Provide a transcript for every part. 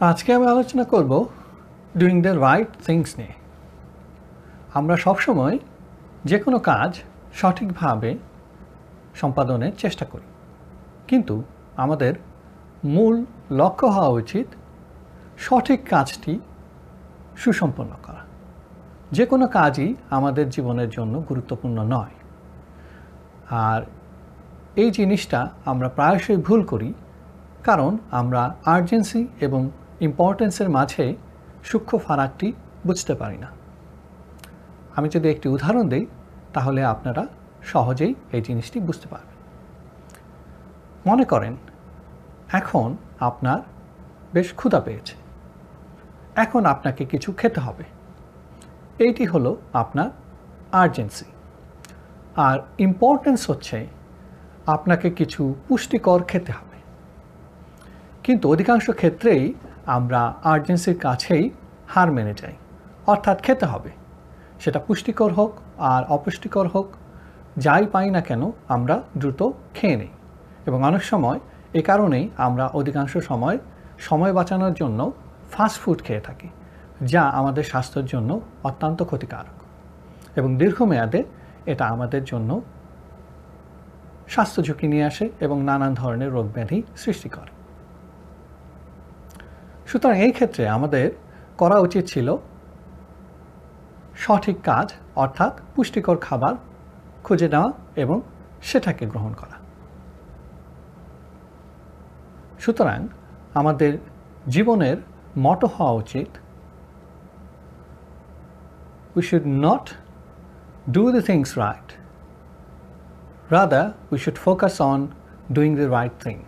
আজকে আমি আলোচনা করব ডুইং দ্য রাইট থিংস নিয়ে। আমরা সবসময় যে কোনো কাজ সঠিকভাবে সম্পাদনের চেষ্টা করি। কিন্তু আমাদের মূল লক্ষ্য হওয়া উচিত সঠিক কাজটি সুসম্পন্ন করা। যে কোনো কাজই আমাদের জীবনের জন্য গুরুত্বপূর্ণ নয়। আর এই জিনিসটা আমরা প্রায়শই ভুল করি, কারণ আমরা আর্জেন্সি এবং ইম্পর্টেন্সের মাঝে সূক্ষ্ম ফারাকটি বুঝতে পারি না। আমি যদি একটি উদাহরণ দিই, তাহলে আপনারা সহজেই এই জিনিসটি বুঝতে পারবেন। মনে করেন, এখন আপনার বেশ ক্ষুধা পেয়েছে। এখন আপনাকে কিছু খেতে হবে। এইটি হলো আপনার আর্জেন্সি আর ইম্পর্টেন্স হচ্ছে, আপনাকে কিছু পুষ্টিকর খেতে হবে। কিন্তু অধিকাংশ ক্ষেত্রেই আমরা আর্জেন্সির কাছেই হার মেনে যাই। অর্থাৎ খেতে হবে। সেটা পুষ্টিকর হোক আর অপুষ্টিকর হোক, যাই পাই না কেন আমরা দ্রুত খেয়ে নিই। এবং অনেক সময় এ কারণেই আমরা অধিকাংশ সময় সময় বাঁচানোর জন্য ফাস্ট ফুড খেয়ে থাকি, যা আমাদের স্বাস্থ্যের জন্য অত্যন্ত ক্ষতিকারক। এবং দীর্ঘমেয়াদে এটা আমাদের জন্য স্বাস্থ্য ঝুঁকি নিয়ে আসে এবং নানান ধরনের রোগ ব্যাধি সৃষ্টি করে। সুতরাং এই ক্ষেত্রে আমাদের করা উচিত ছিল সঠিক কাজ অর্থাৎ পুষ্টিকর খাবার খুঁজে নেওয়া এবং সেটাকে গ্রহণ করা সুতরাং আমাদের জীবনের মটো হওয়া উচিত we should not do the things right. Rather, we should focus on doing the right thing.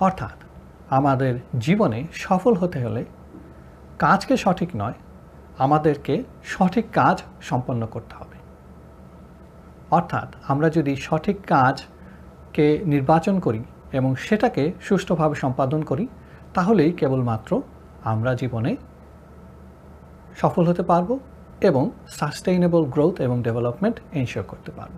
অর্থাৎ আমাদের জীবনে সফল হতে হলে কাজকে সঠিক নয়, আমাদেরকে সঠিক কাজ সম্পন্ন করতে হবে। অর্থাৎ আমরা যদি সঠিক কাজকে নির্বাচন করি এবং সেটাকে সুষ্ঠুভাবে সম্পাদন করি, তাহলেই কেবলমাত্র আমরা জীবনে সফল হতে পারব এবং সাস্টেইনেবল গ্রোথ এবং ডেভেলপমেন্ট এনশিওর করতে পারব।